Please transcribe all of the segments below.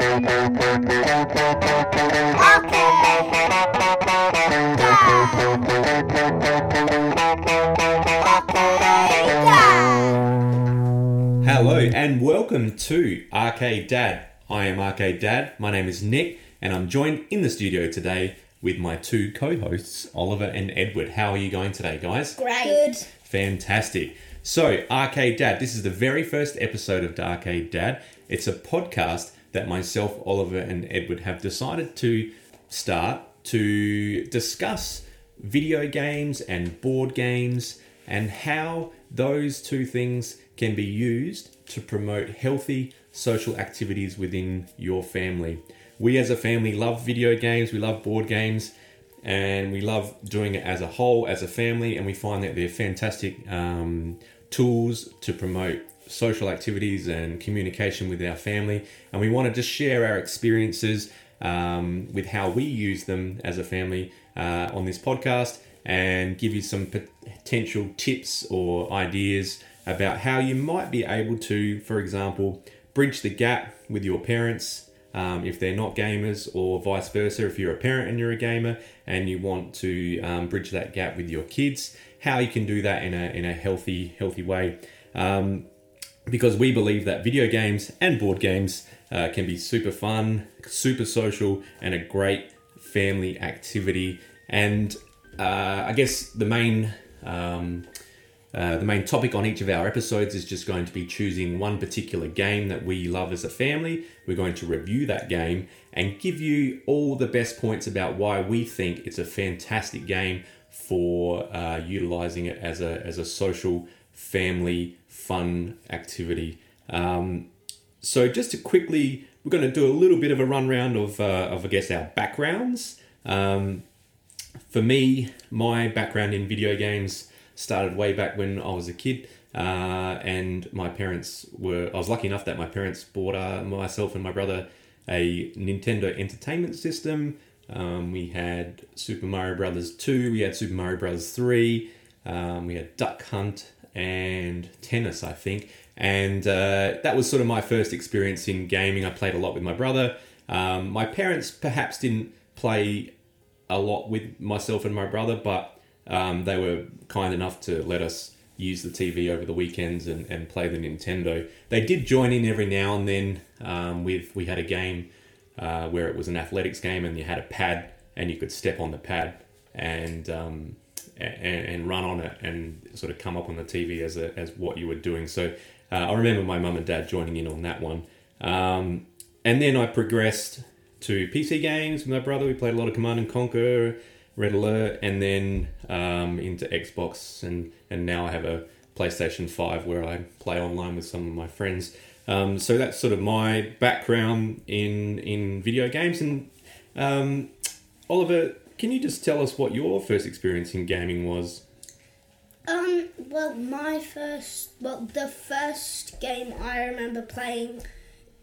Hello and welcome to Arcade Dad. I am Arcade Dad. My name is Nick, and I'm joined in the studio today with my two co-hosts, Oliver and Edward. How are you going today, guys? Great. Good. Fantastic. So, Arcade Dad, this is the very first episode of Arcade Dad. It's a podcast that myself, Oliver, and Edward have decided to start to discuss video games and board games and how those two things can be used to promote healthy social activities within your family. We as a family love video games, we love board games, and we love doing it as a whole, as a family, and we find that they're fantastic um, tools to promote social activities and communication with our family. And we want to just share our experiences um, with how we use them as a family uh, on this podcast and give you some potential tips or ideas about how you might be able to, for example, bridge the gap with your parents um, if they're not gamers, or vice versa, if you're a parent and you're a gamer and you want to um, bridge that gap with your kids, how you can do that in a, in a healthy, healthy way. Um, because we believe that video games and board games uh, can be super fun, super social, and a great family activity. And uh, I guess the main um, uh, the main topic on each of our episodes is just going to be choosing one particular game that we love as a family. We're going to review that game and give you all the best points about why we think it's a fantastic game for uh, utilizing it as a, as a social, family, fun activity. Um, so, just to quickly, we're going to do a little bit of a run round of, uh, of I guess, our backgrounds. Um, for me, my background in video games started way back when I was a kid. Uh, and my parents were, I was lucky enough that my parents bought uh, myself and my brother a Nintendo Entertainment System. Um, we had Super Mario Brothers 2, we had Super Mario Brothers 3, um, we had Duck Hunt and Tennis, I think. And uh, that was sort of my first experience in gaming. I played a lot with my brother. Um, my parents perhaps didn't play a lot with myself and my brother, but um, they were kind enough to let us use the TV over the weekends and, and play the Nintendo. They did join in every now and then um, with we had a game uh, where it was an athletics game and you had a pad and you could step on the pad and um, and, and, run on it and sort of come up on the TV as a, as what you were doing. So uh, I remember my mum and dad joining in on that one. Um, and then I progressed to PC games with my brother. We played a lot of Command and Conquer Red Alert, and then um, into Xbox, and and now I have a PlayStation Five where I play online with some of my friends. Um, so that's sort of my background in in video games. And um, Oliver, can you just tell us what your first experience in gaming was? Um, well, my first, well, the first game I remember playing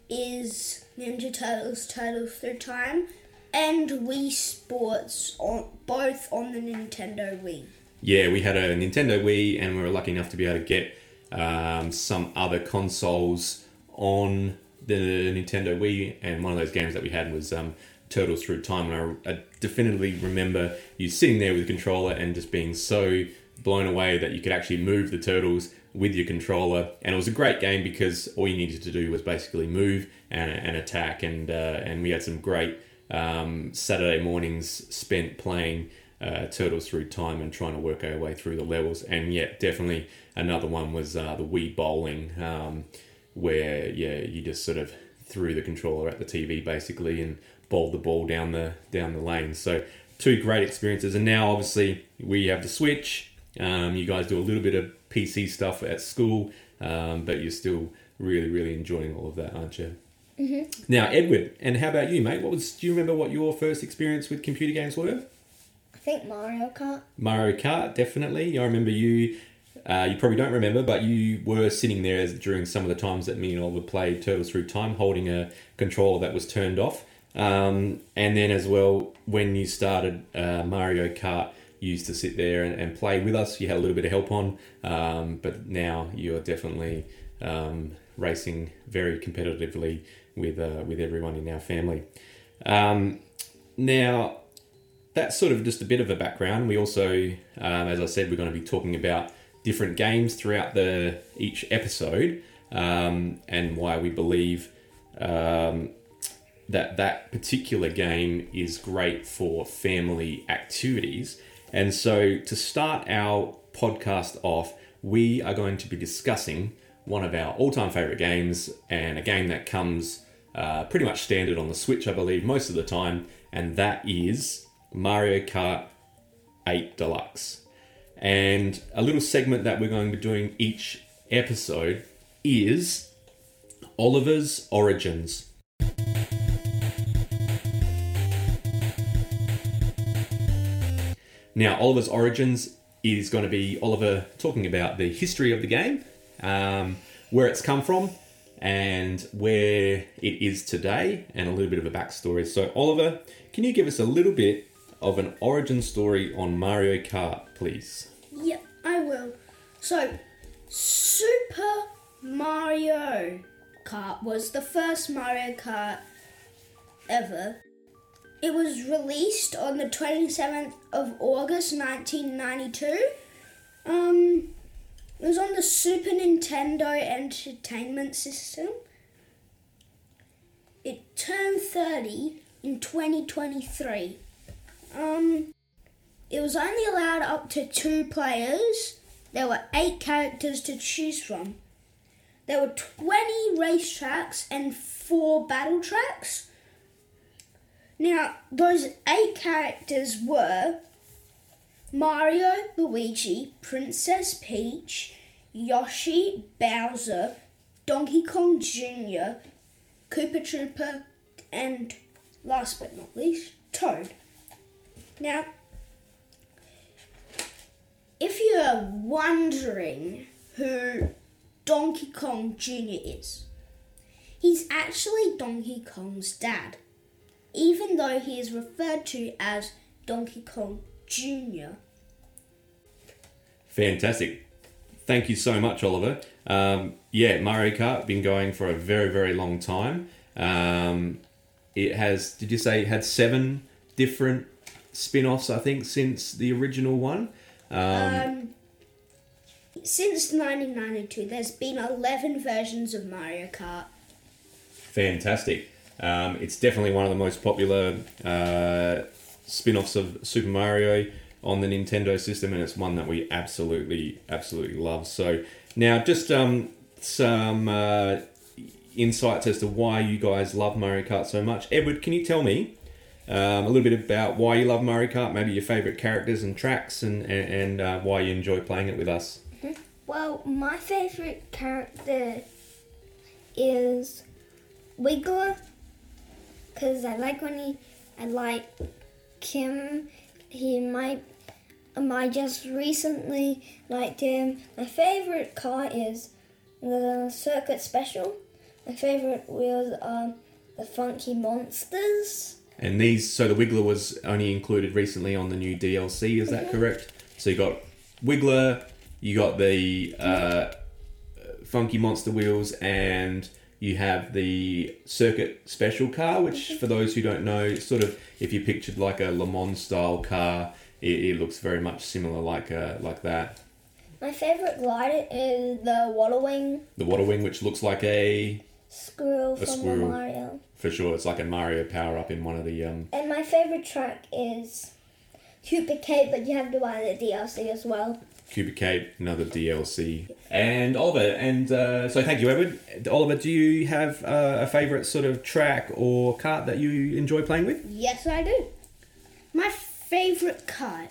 is Ninja Turtles Turtles Through Time and Wii Sports on both on the Nintendo Wii. Yeah, we had a Nintendo Wii, and we were lucky enough to be able to get um, some other consoles on the Nintendo Wii. And one of those games that we had was um, Turtles Through Time. And I, I remember you sitting there with a controller and just being so blown away that you could actually move the turtles with your controller. And it was a great game because all you needed to do was basically move and, and attack. And uh, and we had some great um, Saturday mornings spent playing uh, Turtles Through Time and trying to work our way through the levels. And yet, definitely another one was uh, the Wii Bowling, um, where yeah, you just sort of threw the controller at the TV basically and bowled the ball down the down the lane. So two great experiences. And now obviously we have the Switch. Um, you guys do a little bit of PC stuff at school, um, but you're still really really enjoying all of that, aren't you? Mm-hmm. Now, Edward, and how about you, mate? What was? Do you remember what your first experience with computer games were? I think Mario Kart. Mario Kart, definitely. I remember you. Uh, you probably don't remember, but you were sitting there during some of the times that me and Oliver played Turtles Through Time, holding a controller that was turned off. Um, and then as well, when you started uh, Mario Kart, you used to sit there and, and, play with us. You had a little bit of help on, um, but now you're definitely um, racing very competitively with uh, with everyone in our family. Um, now, that's sort of just a bit of a background. We also, um, as I said, we're going to be talking about different games throughout the each episode um, and why we believe um, that that particular game is great for family activities. And so, to start our podcast off, we are going to be discussing one of our all-time favorite games and a game that comes uh, pretty much standard on the Switch, I believe, most of the time, and that is Mario Kart 8 Deluxe. And a little segment that we're going to be doing each episode is Oliver's Origins. Now, Oliver's Origins is going to be Oliver talking about the history of the game, um, where it's come from, and where it is today, and a little bit of a backstory. So, Oliver, can you give us a little bit of an origin story on Mario Kart, please? Yep, I will. So, Super Mario Kart was the first Mario Kart ever. It was released on the 27th of August 1992. Um, it was on the Super Nintendo Entertainment System. It turned 30 in 2023. Um, it was only allowed up to two players. There were eight characters to choose from. There were 20 racetracks and four battle tracks. Now, those eight characters were Mario, Luigi, Princess Peach, Yoshi, Bowser, Donkey Kong Jr., Koopa Troopa, and last but not least, Toad. Now, if you're wondering who Donkey Kong Jr. is, he's actually Donkey Kong's dad, even though he is referred to as Donkey Kong Jr. Fantastic. Thank you so much, Oliver. Um, yeah, Mario Kart been going for a very, very long time. Um, it has, did you say it had seven different spin offs, I think, since the original one? Um, Um, since 1992, there's been 11 versions of Mario Kart. fantastic. Um, it's definitely one of the most popular uh, spin offs of Super Mario on the Nintendo system, and it's one that we absolutely, absolutely love. So, now just um, some uh, insights as to why you guys love Mario Kart so much. Edward, can you tell me um, a little bit about why you love Mario Kart, maybe your favorite characters and tracks, and, and, uh, why you enjoy playing it with us? Well, my favorite character is Wiggler because I like when he, I like him. He might, um, I just recently liked him. My favorite car is the Circuit Special. My favorite wheels are the Funky Monsters. And these, so the Wiggler was only included recently on the new DLC, is that correct? So you got Wiggler, you got the uh, Funky Monster wheels, and you have the Circuit Special car, which, for those who don't know, sort of if you pictured like a Le Mans style car, it, it looks very much similar like uh, like that. My favorite glider is the Waddle Wing The Waddle Wing, which looks like a, Squirrel from squirrel. the Mario. for sure, it's like a Mario power up in one of the um, And my favorite track is Koopa Cape, but you have to buy the DLC as well. Koopa Cape, another DLC. And Oliver, and uh, so thank you, Edward. Oliver, do you have uh, a favourite sort of track or cart that you enjoy playing with? Yes, I do. My favorite cart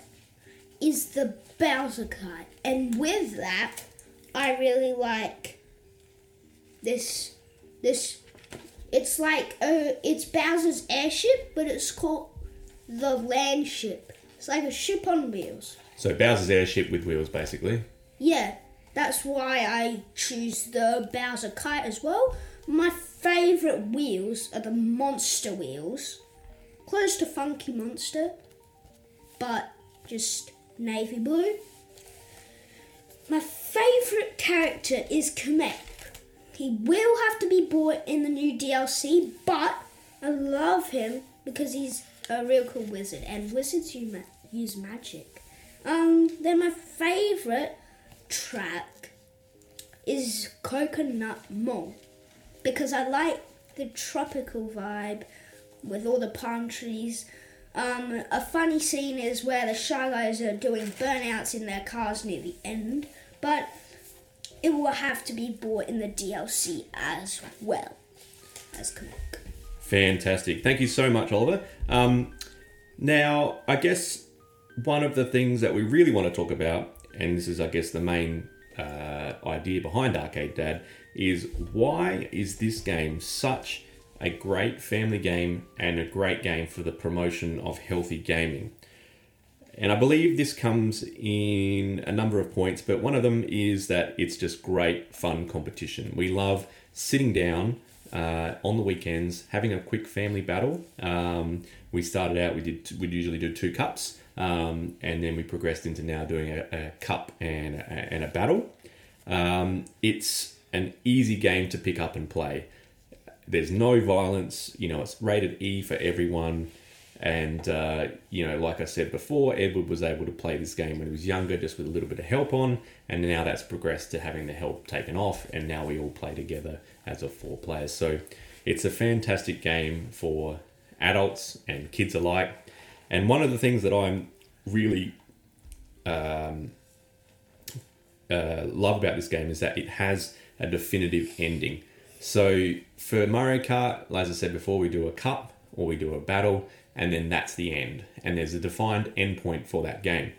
is the Bowser cart, and with that, I really like this. This, it's like uh, it's Bowser's airship, but it's called the land ship. It's like a ship on wheels. So Bowser's airship with wheels, basically. Yeah, that's why I choose the Bowser kite as well. My favourite wheels are the monster wheels. Close to Funky Monster, but just navy blue. My favourite character is Kamek. He will have to be bought in the new DLC, but I love him because he's a real cool wizard, and wizards use, magic. Um, then my favorite track is Coconut Mall because I like the tropical vibe with all the palm trees. Um, a funny scene is where the Shy Guys are doing burnouts in their cars near the end, but it will have to be bought in the DLC as well as Kamek. Fantastic. Thank you so much, Oliver. Um, now, I guess one of the things that we really want to talk about, and this is, I guess, the main uh, idea behind Arcade Dad, is why is this game such a great family game and a great game for the promotion of healthy gaming? And I believe this comes in a number of points, but one of them is that it's just great fun competition. We love sitting down uh, on the weekends, having a quick family battle. Um, we started out, we did, we'd usually do two cups, um, and then we progressed into now doing a, a cup and a, and a battle. Um, it's an easy game to pick up and play. There's no violence, you know, it's rated E for everyone. And, uh, you know, like I said before, Edward was able to play this game when he was younger, just with a little bit of help on. And now that's progressed to having the help taken off. And now we all play together as of four players. So it's a fantastic game for adults and kids alike. And one of the things that I'm really um, uh, love about this game is that it has a definitive ending. So for Mario Kart, as I said before, we do a cup or we do a battle, and then that's the end. And there's a defined endpoint for that game.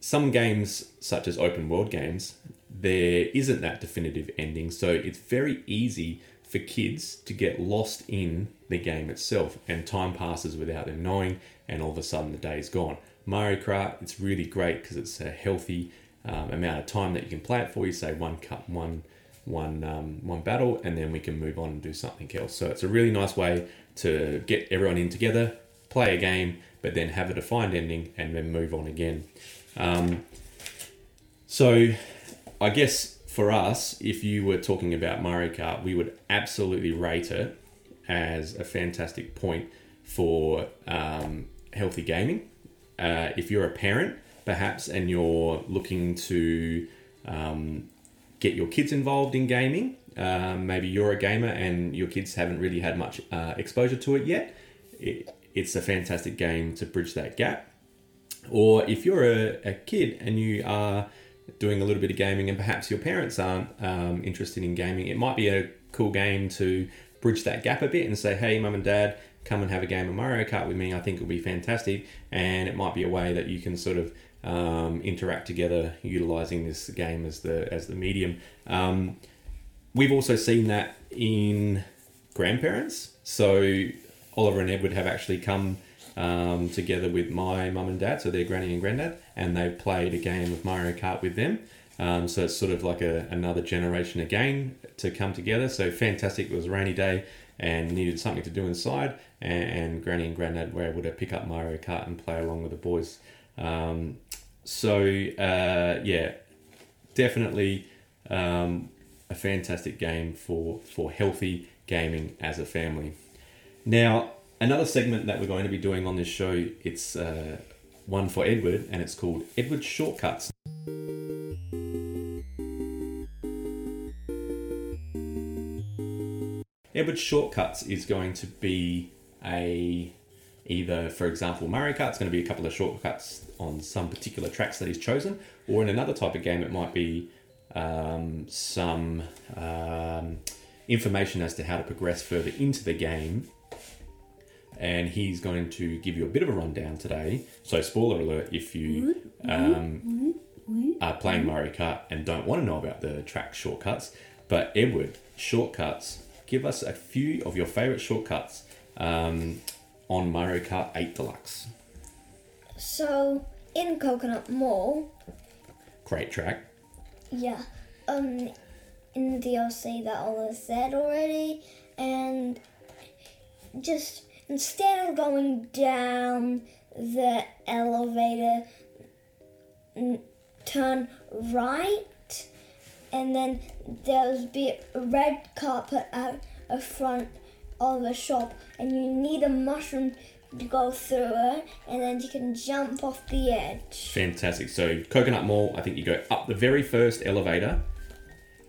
Some games, such as open world games, there isn't that definitive ending, so it's very easy for kids to get lost in the game itself, and time passes without them knowing, and all of a sudden the day is gone. Mario Kart, it's really great because it's a healthy um, amount of time that you can play it for. You say one cut, one one um, one battle, and then we can move on and do something else. So it's a really nice way to get everyone in together, play a game, but then have a defined ending, and then move on again. Um, so I guess for us, if you were talking about Mario Kart, we would absolutely rate it as a fantastic point for um, healthy gaming. Uh, if you're a parent, perhaps, and you're looking to um, get your kids involved in gaming, um, maybe you're a gamer and your kids haven't really had much uh, exposure to it yet, it, it's a fantastic game to bridge that gap. Or if you're a, a kid and you are doing a little bit of gaming and perhaps your parents aren't um, interested in gaming, it might be a cool game to bridge that gap a bit and say, hey, mum and dad, come and have a game of Mario Kart with me. I think it'll be fantastic. And it might be a way that you can sort of um, interact together utilizing this game as the as the medium. Um, we've also seen that in grandparents. So Oliver and Edward have actually come um, together with my mum and dad, so their granny and granddad, and they've played a game of Mario Kart with them. Um, so it's sort of like a, another generation again to come together. So fantastic! It was a rainy day and needed something to do inside, and, and Granny and Granddad were able to pick up Mario Kart and play along with the boys. Um, so uh, yeah, definitely um, a fantastic game for for healthy gaming as a family. Now, another segment that we're going to be doing on this show, it's uh, one for Edward, and it's called Edward Shortcuts. Edward Shortcuts is going to be a either, for example, Mario Kart's going to be a couple of shortcuts on some particular tracks that he's chosen, or in another type of game, it might be um, some um, information as to how to progress further into the game. And he's going to give you a bit of a rundown today. So, spoiler alert if you um, are playing Mario Kart and don't want to know about the track shortcuts. But, Edward, shortcuts, give us a few of your favorite shortcuts um, on Mario Kart 8 Deluxe. So in Coconut Mall, Great track. yeah, um, in the DLC that Ola said already, and just instead of going down the elevator, turn right and then there'll be a red carpet out in front of the shop, and you need a mushroom to go through it, and then you can jump off the edge. Fantastic. So, Coconut Mall, I think you go up the very first elevator,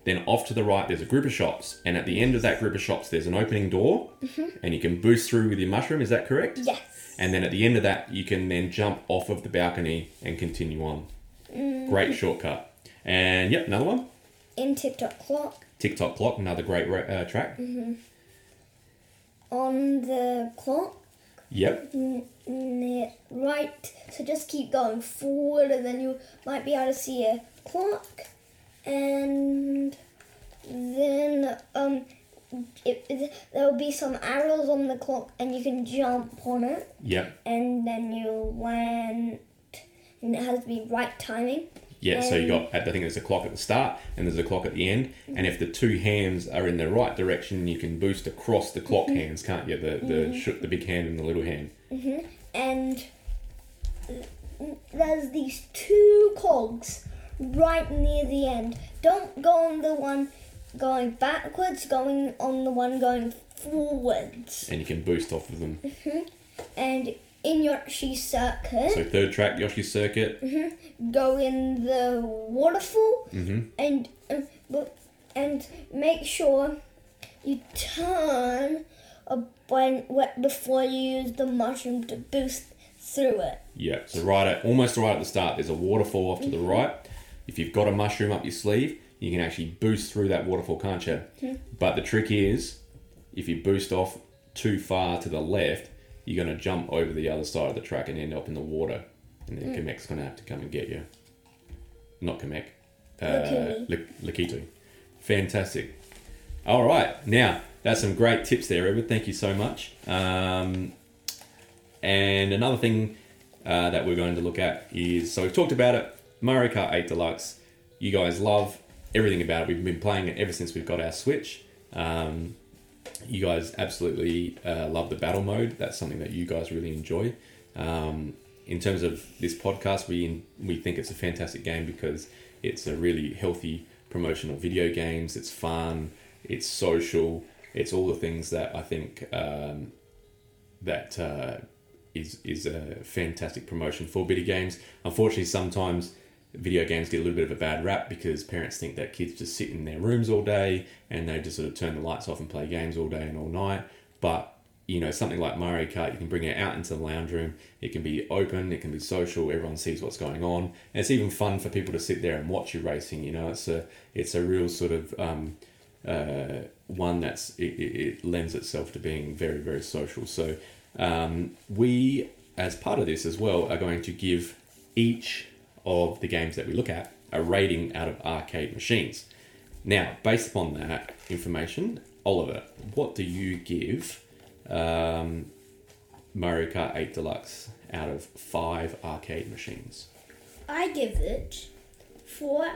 then off to the right, there's a group of shops, and at the end of that group of shops, there's an opening door, mm-hmm. and you can boost through with your mushroom. Is that correct? Yes. And then at the end of that, you can then jump off of the balcony and continue on. Mm. Great shortcut. And yep, another one. In Tick-Tock Clock, Tick-Tock Clock, another great uh, track. Mm-hmm. on the clock, Yep. n- n- right. So just keep going forward, and then you might be able to see a clock, and then um, it, there'll be some arrows on the clock, and you can jump on it, Yep. and then you land, and it has to be right timing. Yeah, so you got, I think there's a clock at the start and there's a clock at the end. And if the two hands are in the right direction, you can boost across the clock hands, can't you? The the sh- the big hand and the little hand. Mhm. and there's these two cogs right near the end. Don't go on the one going backwards, going on the one going forwards. And you can boost off of them. And in Yoshi Circuit, So third track, Yoshi Circuit. go in the waterfall hmm and uh, and make sure you turn when when- before you use the mushroom to boost through it. Yeah, so right at almost right at the start, there's a waterfall off to the right. If you've got a mushroom up your sleeve, you can actually boost through that waterfall, can't you? But the trick is, if you boost off too far to the left, you're going to jump over the other side of the track and end up in the water. And then Kamek's going to have to come and get you. Not Kamek. Uh, Lakitu. Fantastic. All right, now that's some great tips there, Edward. Thank you so much. Um, and another thing uh, that we're going to look at is so we've talked about it Mario Kart 8 Deluxe. You guys love everything about it. We've been playing it ever since we've got our Switch. Um, you guys absolutely uh, love the battle mode. That's something that you guys really enjoy. Um, in terms of this podcast, we we think it's a fantastic game because it's a really healthy promotion of video games. It's fun. It's social. It's all the things that I think um, that uh, is is a fantastic promotion for video games. Unfortunately, sometimes video games get a little bit of a bad rap because parents think that kids just sit in their rooms all day and they just sort of turn the lights off and play games all day and all night. But you know, something like Mario Kart, you can bring it out into the lounge room. It can be open, it can be social. Everyone sees what's going on, and it's even fun for people to sit there and watch you racing. You know, it's a it's a real sort of um, uh, one that's it, it, lends itself to being very very social. So um, we, as part of this as well, are going to give each of the games that we look at a rating out of arcade machines. Now, based upon that information, Oliver, what do you give um, Mario Kart 8 Deluxe out of five arcade machines? I give it four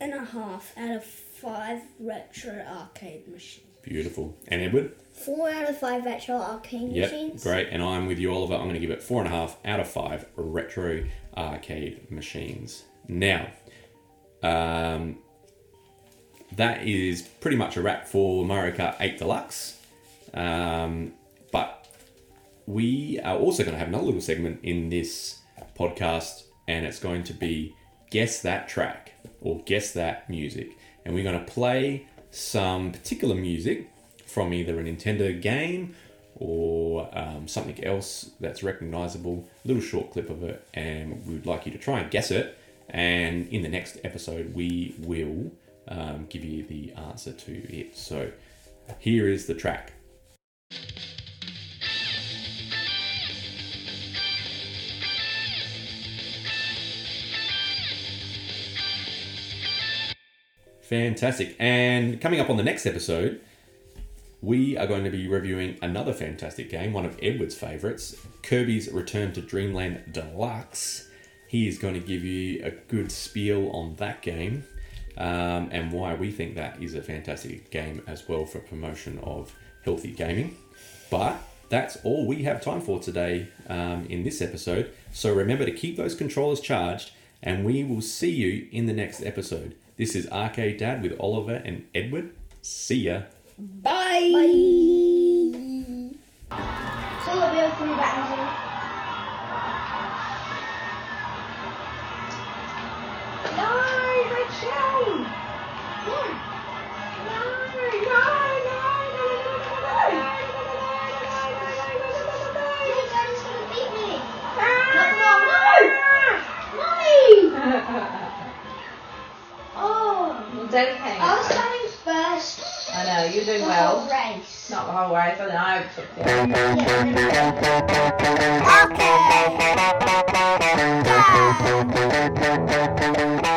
and a half out of five retro arcade machines. Beautiful. And Edward? Four out of five retro arcade Yep, machines. great. And I'm with you, Oliver. I'm going to give it four and a half out of five retro arcade machines. Now, um, that is pretty much a wrap for Mario Kart 8 Deluxe. Um, but we are also going to have another little segment in this podcast, and it's going to be guess that track or guess that music. And we're going to play some particular music from either a Nintendo game or um, something else that's recognizable, a little short clip of it, and we would like you to try and guess it. And in the next episode, we will um, give you the answer to it. So here is the track. Fantastic. And coming up on the next episode, we are going to be reviewing another fantastic game, one of Edward's favourites, Kirby's Return to Dreamland Deluxe. He is going to give you a good spiel on that game um, and why we think that is a fantastic game as well for promotion of healthy gaming. But that's all we have time for today um, in this episode. So remember to keep those controllers charged, and we will see you in the next episode. This is Arcade Dad with Oliver and Edward. See ya. Bye. So Don't hang. I was coming first. I know you're doing the well. Whole race. Not the whole race. I think I overtook you. Yeah. Okay. Yeah.